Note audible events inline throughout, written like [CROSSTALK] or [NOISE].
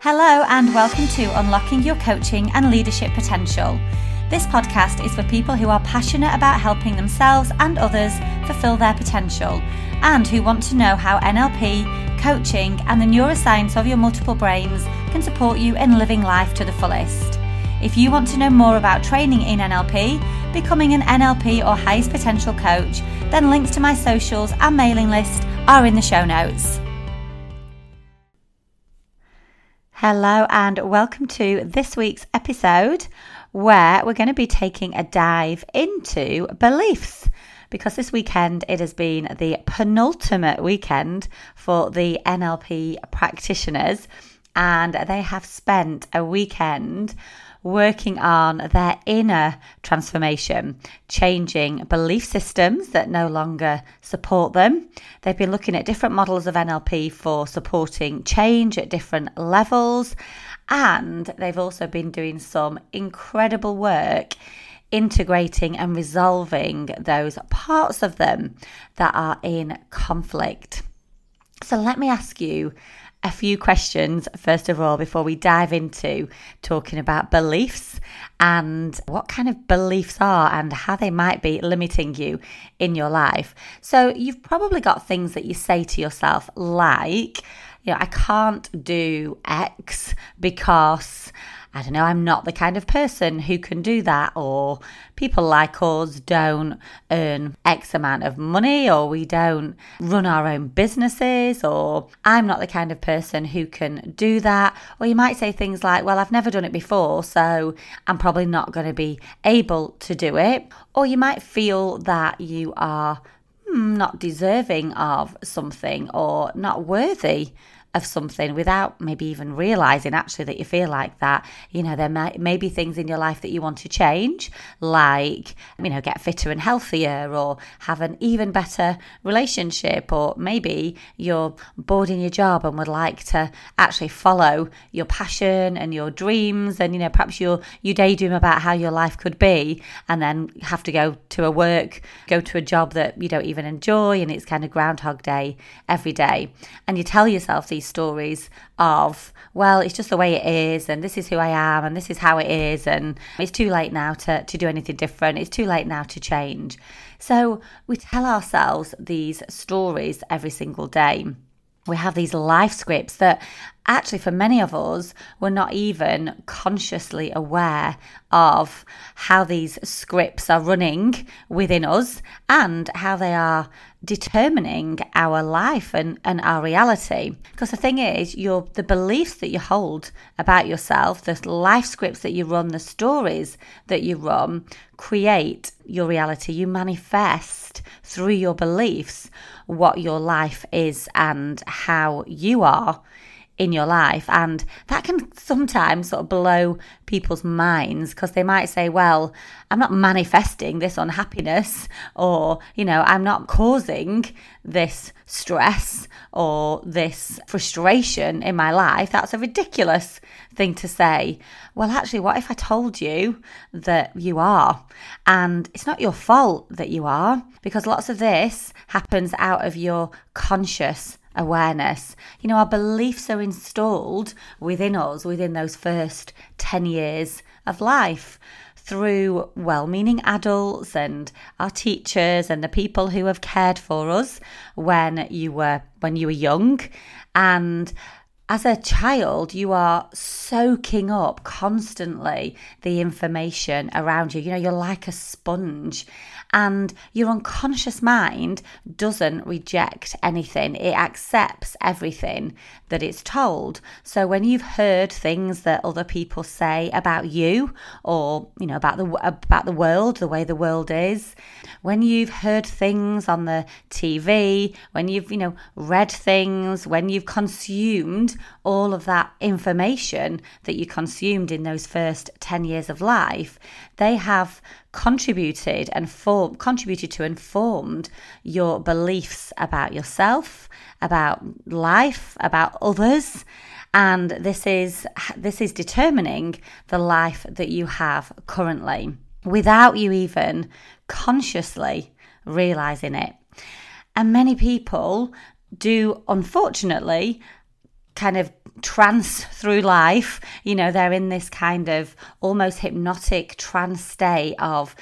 Hello, and welcome to Unlocking Your Coaching and Leadership Potential. This podcast is for people who are passionate about helping themselves and others fulfill their potential and who want to know how NLP, coaching, and the neuroscience of your multiple brains can support you in living life to the fullest. If you want to know more about training in NLP, becoming an NLP or highest potential coach, then links to my socials and mailing list are in the show notes. Hello, and welcome to this week's episode where we're going to be taking a dive into beliefs. Because this weekend it has been the penultimate weekend for the NLP practitioners, and they have spent a weekend working on their inner transformation, changing belief systems that no longer support them. They've been looking at different models of NLP for supporting change at different levels, and they've also been doing some incredible work integrating and resolving those parts of them that are in conflict. So, let me ask you a few questions, first of all, before we dive into talking about beliefs and what kind of beliefs are and how they might be limiting you in your life. So, you've probably got things that you say to yourself, like, you know, I can't do X because I don't know, I'm not the kind of person who can do that, or people like us don't earn X amount of money, or we don't run our own businesses, or I'm not the kind of person who can do that. Or you might say things like, Well, I've never done it before, so I'm probably not going to be able to do it. Or you might feel that you are hmm, not deserving of something or not worthy of something without maybe even realizing actually that you feel like that. You know, there may, may be things in your life that you want to change, like, you know, get fitter and healthier or have an even better relationship, or maybe you're bored in your job and would like to actually follow your passion and your dreams. And, you know, perhaps you're, you daydream about how your life could be and then have to go to a work, go to a job that you don't even enjoy and it's kind of Groundhog Day every day. And you tell yourself these stories of, well, it's just the way it is, and this is who I am, and this is how it is, and it's too late now to, to do anything different. It's too late now to change. So we tell ourselves these stories every single day. We have these life scripts that actually, for many of us, we're not even consciously aware of how these scripts are running within us and how they are determining our life and, and our reality. Because the thing is, your the beliefs that you hold about yourself, the life scripts that you run, the stories that you run, create your reality. You manifest through your beliefs what your life is and how you are in your life. And that can sometimes sort of blow people's minds because they might say, well, I'm not manifesting this unhappiness, or, you know, I'm not causing this stress or this frustration in my life. That's a ridiculous thing to say. Well, actually, what if I told you that you are? And it's not your fault that you are because lots of this happens out of your conscious awareness. You know, our beliefs are installed within us within those first 10 years of life through well meaning adults and our teachers and the people who have cared for us when you were when you were young and as a child, you are soaking up constantly the information around you. You know, you're like a sponge and your unconscious mind doesn't reject anything, it accepts everything that it's told. So when you've heard things that other people say about you or, you know, about the about the world, the way the world is, when you've heard things on the TV, when you've, you know, read things, when you've consumed all of that information that you consumed in those first 10 years of life, they have contributed and form, contributed to and formed your beliefs about yourself, about life, about others. And this is this is determining the life that you have currently without you even consciously realizing it. And many people do unfortunately kind of trance through life. You know, they're in this kind of almost hypnotic trance state of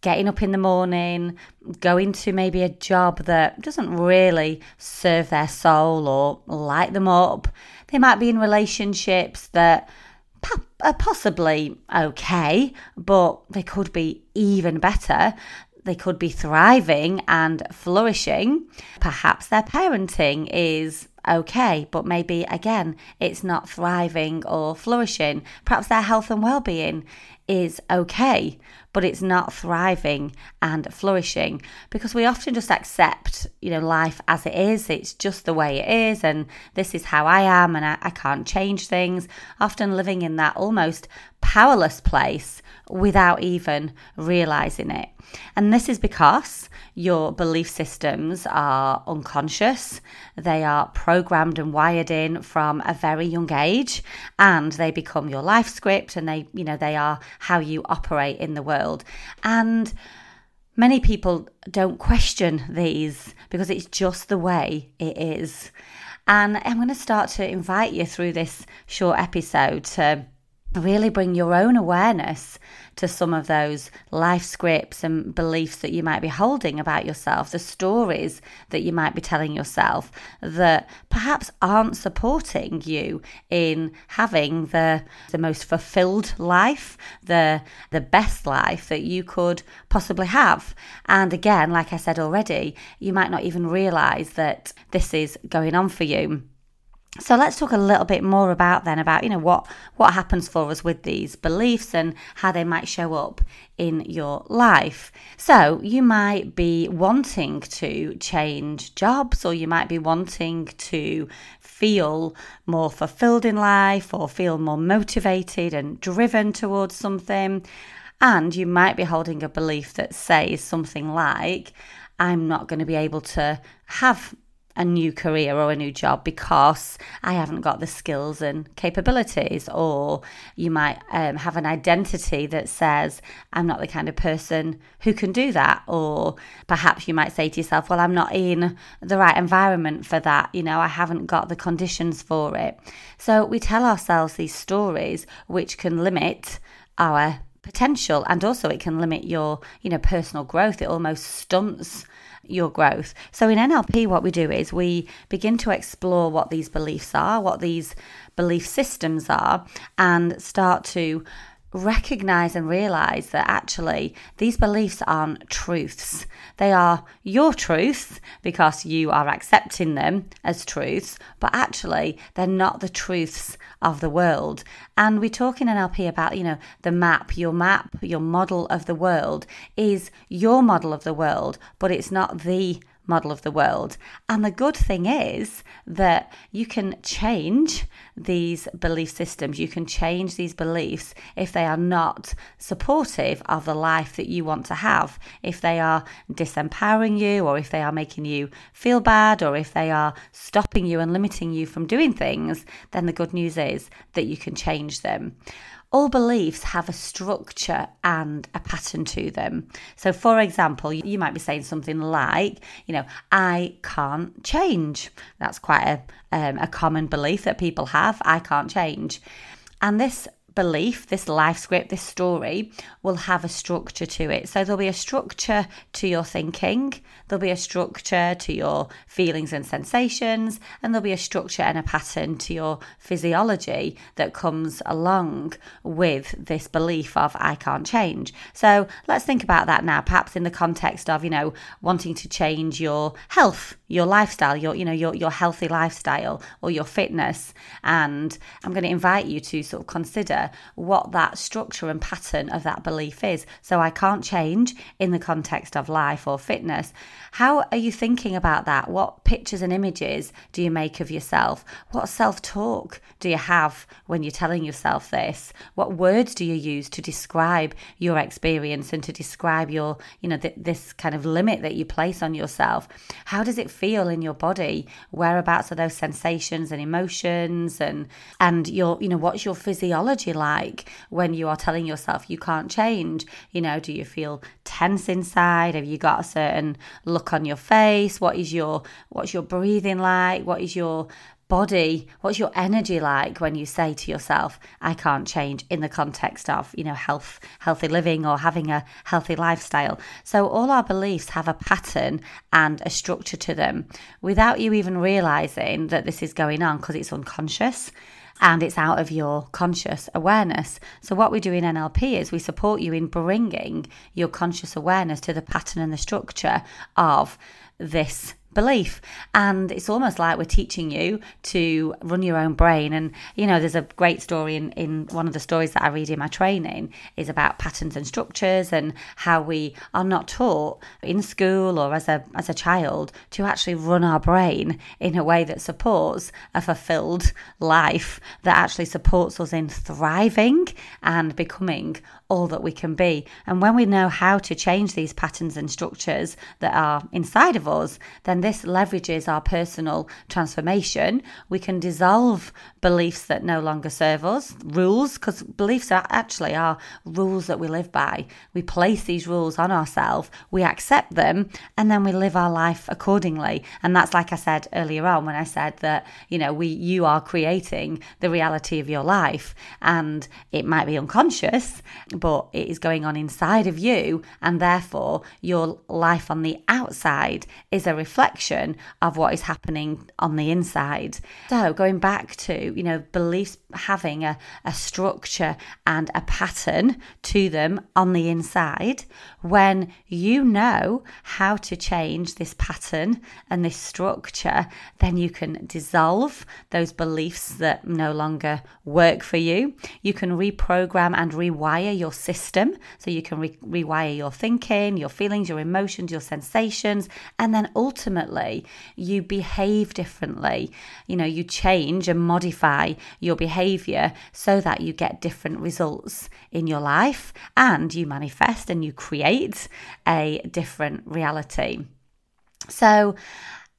getting up in the morning, going to maybe a job that doesn't really serve their soul or light them up. They might be in relationships that are possibly okay, but they could be even better. They could be thriving and flourishing. Perhaps their parenting is okay, but maybe again, it's not thriving or flourishing. Perhaps their health and well being is okay, but it's not thriving and flourishing because we often just accept, you know, life as it is. It's just the way it is, and this is how I am, and I, I can't change things. Often living in that almost powerless place without even realizing it. And this is because your belief systems are unconscious, they are programmed and wired in from a very young age, and they become your life script and they, you know, they are how you operate in the world. And many people don't question these because it's just the way it is. And I'm going to start to invite you through this short episode to really bring your own awareness to some of those life scripts and beliefs that you might be holding about yourself, the stories that you might be telling yourself that perhaps aren't supporting you in having the the most fulfilled life, the the best life that you could possibly have. And again, like I said already, you might not even realize that this is going on for you. So let's talk a little bit more about then about you know what what happens for us with these beliefs and how they might show up in your life. So you might be wanting to change jobs or you might be wanting to feel more fulfilled in life or feel more motivated and driven towards something. And you might be holding a belief that says something like I'm not going to be able to have a new career or a new job because I haven't got the skills and capabilities. Or you might um, have an identity that says, I'm not the kind of person who can do that. Or perhaps you might say to yourself, Well, I'm not in the right environment for that. You know, I haven't got the conditions for it. So we tell ourselves these stories which can limit our potential and also it can limit your you know personal growth it almost stunts your growth. So in NLP, what we do is we begin to explore what these beliefs are, what these belief systems are, and start to recognize and realize that actually these beliefs aren't truths. They are your truths because you are accepting them as truths, but actually they're not the truths of the world. And we talk in NLP about, you know, the map, your map, your model of the world is your model of the world, but it's not the model of the world. And the good thing is that you can change these belief systems, you can change these beliefs if they are not supportive of the life that you want to have. If they are disempowering you, or if they are making you feel bad, or if they are stopping you and limiting you from doing things, then the good news is that you can change them all beliefs have a structure and a pattern to them. So, for example, you might be saying something like, you know, I can't change. That's quite a, um, a common belief that people have. I can't change. And this belief, this life script, this story will have a structure to it. So there'll be a structure to your thinking, there'll be a structure to your feelings and sensations, and there'll be a structure and a pattern to your physiology that comes along with this belief of I can't change. So let's think about that now, perhaps in the context of, you know, wanting to change your health, your lifestyle, your, you know, your, your healthy lifestyle or your fitness. And I'm going to invite you to sort of consider what that structure and pattern of that belief is. So I can't change in the context of life or fitness. How are you thinking about that? What pictures and images do you make of yourself? What self talk do you have when you're telling yourself this? What words do you use to describe your experience and to describe your, you know, th- this kind of limit that you place on yourself? How does it feel in your body? Whereabouts are those sensations and emotions and and your, you know, what's your physiology like when you are telling yourself you can't change? You know, do you feel tense inside? Have you got a certain look on your face? What is your what's your breathing like? What is your body, what's your energy like when you say to yourself, I can't change in the context of, you know, health, healthy living or having a healthy lifestyle. So all our beliefs have a pattern and a structure to them without you even realizing that this is going on because it's unconscious and it's out of your conscious awareness. So, what we do in NLP is we support you in bringing your conscious awareness to the pattern and the structure of this belief. And it's almost like we're teaching you to run your own brain. And, you know, there's a great story in, in one of the stories that I read in my training is about patterns and structures and how we are not taught in school or as a, as a child to actually run our brain in a way that supports a fulfilled life that actually supports us in thriving and becoming all that we can be. And when we know how to change these patterns and structures that are inside of us, then this leverages our personal transformation. We can dissolve beliefs that no longer serve us, rules, because beliefs are actually are rules that we live by. We place these rules on ourselves, we accept them, and then we live our life accordingly. And that's like I said earlier on when I said that, you know, we you are creating the reality of your life and it might be unconscious, but it is going on inside of you, and therefore your life on the outside is a reflection of what is happening on the inside. So going back to you know, beliefs having a, a structure and a pattern to them on the inside, when you know how to change this pattern and this structure, then you can dissolve those beliefs that no longer work for you. You can reprogram and rewire your system. So you can re- rewire your thinking, your feelings, your emotions, your sensations, and then ultimately you behave differently. You know, you change and modify your behavior so that you get different results in your life and you manifest and you create a different reality. So,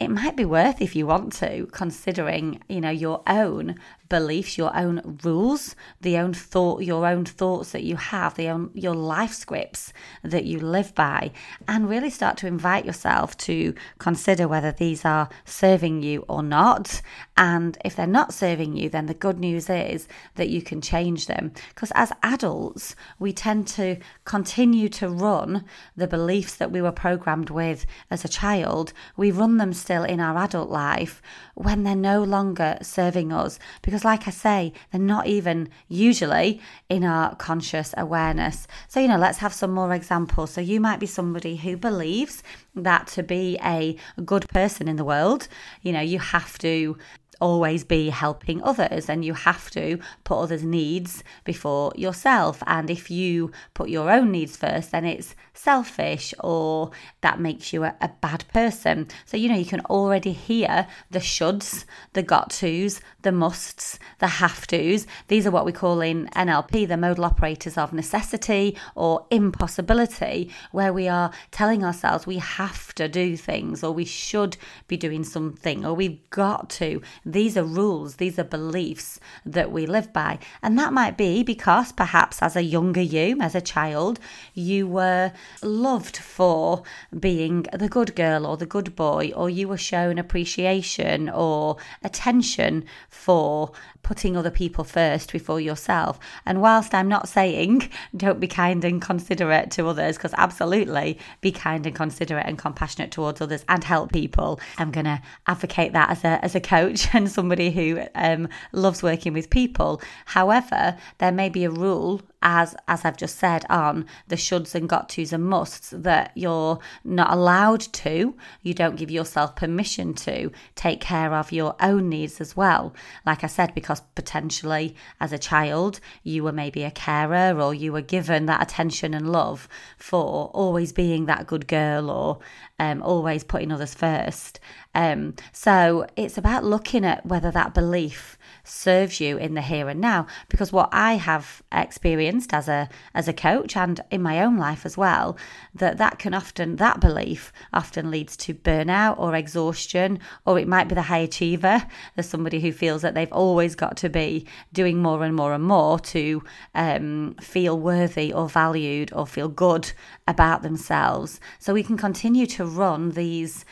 it might be worth if you want to considering you know your own beliefs, your own rules, the own thought, your own thoughts that you have, the own your life scripts that you live by, and really start to invite yourself to consider whether these are serving you or not. And if they're not serving you, then the good news is that you can change them. Because as adults, we tend to continue to run the beliefs that we were programmed with as a child. We run them still in our adult life when they're no longer serving us because because, like I say, they're not even usually in our conscious awareness. So, you know, let's have some more examples. So, you might be somebody who believes that to be a good person in the world, you know, you have to always be helping others and you have to put others' needs before yourself. And if you put your own needs first, then it's selfish or that makes you a, a bad person. So, you know, you can already hear the shoulds, the got tos, the musts, the have tos. These are what we call in NLP the modal operators of necessity or impossibility, where we are telling ourselves we have to do things or we should be doing something or we've got to. These are rules, these are beliefs that we live by. And that might be because perhaps as a younger you, as a child, you were loved for being the good girl or the good boy, or you were shown appreciation or attention for putting other people first before yourself. And whilst I'm not saying don't be kind and considerate to others, because absolutely be kind and considerate and compassionate towards others and help people, I'm going to advocate that as a, as a coach [LAUGHS] and somebody who um, loves working with people. However, there may be a rule as as I've just said on the shoulds and got tos and musts that you're not allowed to, you don't give yourself permission to take care of your own needs as well. Like I said, because potentially as a child you were maybe a carer or you were given that attention and love for always being that good girl or um, always putting others first. Um, so it's about looking at whether that belief serves you in the here and now because what I have experienced as a as a coach and in my own life as well that that can often that belief often leads to burnout or exhaustion or it might be the high achiever there's somebody who feels that they've always got to be doing more and more and more to um, feel worthy or valued or feel good about themselves so we can continue to run these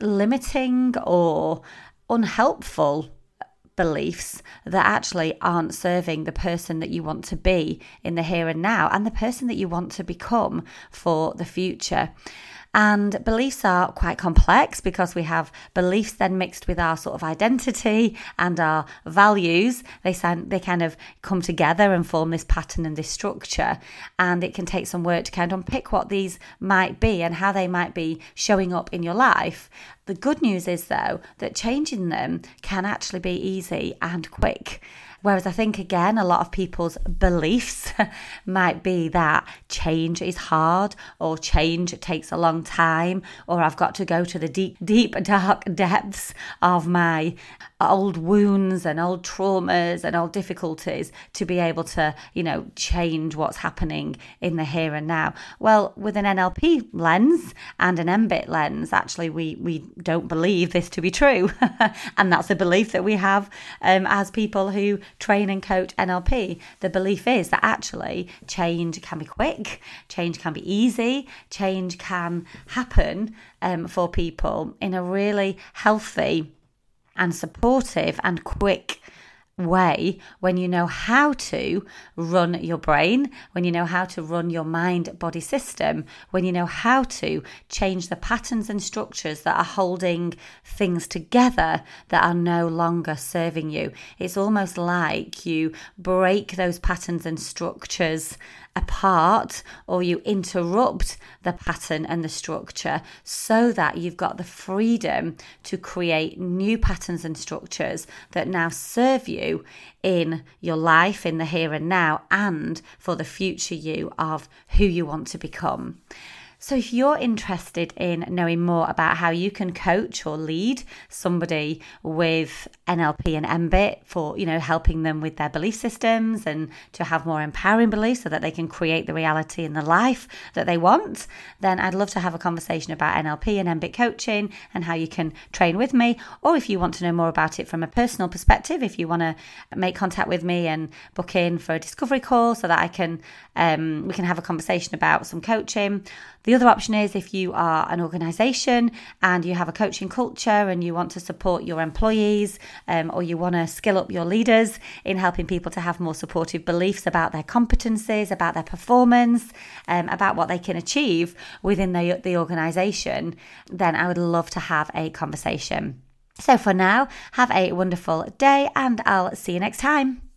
limiting or unhelpful beliefs that actually aren't serving the person that you want to be in the here and now and the person that you want to become for the future. And beliefs are quite complex because we have beliefs then mixed with our sort of identity and our values. They sound, they kind of come together and form this pattern and this structure. And it can take some work to kind of unpick what these might be and how they might be showing up in your life. The good news is though that changing them can actually be easy and quick. Whereas I think, again, a lot of people's beliefs [LAUGHS] might be that change is hard or change takes a long time or I've got to go to the deep, deep, dark depths of my old wounds and old traumas and old difficulties to be able to, you know, change what's happening in the here and now. Well, with an NLP lens and an MBIT lens, actually, we, we don't believe this to be true. [LAUGHS] and that's a belief that we have um, as people who train and coach NLP. The belief is that actually change can be quick, change can be easy, change can happen um, for people in a really healthy and supportive and quick way when you know how to run your brain, when you know how to run your mind body system, when you know how to change the patterns and structures that are holding things together that are no longer serving you. It's almost like you break those patterns and structures apart or you interrupt the pattern and the structure so that you've got the freedom to create new patterns and structures that now serve you in your life, in the here and now, and for the future you of who you want to become. So, if you're interested in knowing more about how you can coach or lead somebody with NLP and MBIT for, you know, helping them with their belief systems and to have more empowering beliefs so that they can create the reality and the life that they want, then I'd love to have a conversation about NLP and MBIT coaching and how you can train with me. Or if you want to know more about it from a personal perspective, if you want to make contact with me and book in for a discovery call so that I can, um, we can have a conversation about some coaching the other option is if you are an organisation and you have a coaching culture and you want to support your employees um, or you want to skill up your leaders in helping people to have more supportive beliefs about their competencies, about their performance, um, about what they can achieve within the, the organisation, then I would love to have a conversation. So for now, have a wonderful day and I'll see you next time.